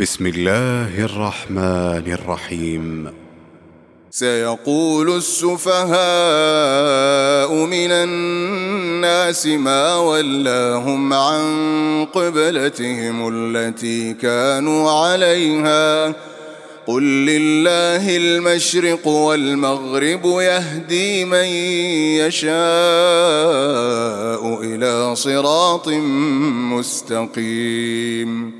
بسم الله الرحمن الرحيم. سيقول السفهاء من الناس ما ولاهم عن قبلتهم التي كانوا عليها. قل لله المشرق والمغرب يهدي من يشاء إلى صراط مستقيم.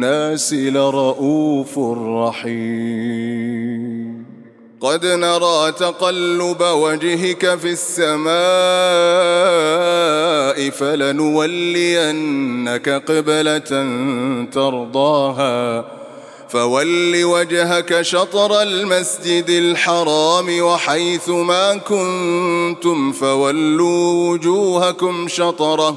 بالناس لرؤوف رحيم. قد نرى تقلب وجهك في السماء فلنولينك قبلة ترضاها. فول وجهك شطر المسجد الحرام وحيث ما كنتم فولوا وجوهكم شطره.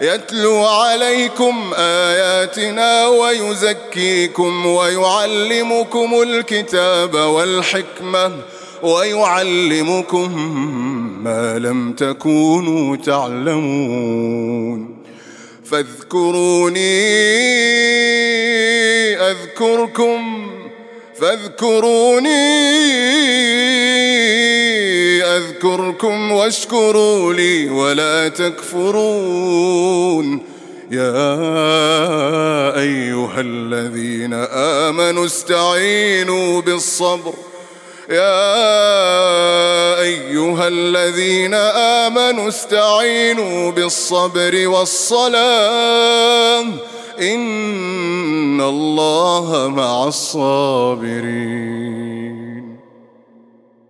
يتلو عليكم آياتنا ويزكيكم ويعلمكم الكتاب والحكمة ويعلمكم ما لم تكونوا تعلمون. فاذكروني أذكركم فاذكروني يذكركم واشكروا لي ولا تكفرون. يا أيها الذين آمنوا استعينوا بالصبر. يا أيها الذين آمنوا استعينوا بالصبر والصلاة. إن الله مع الصابرين.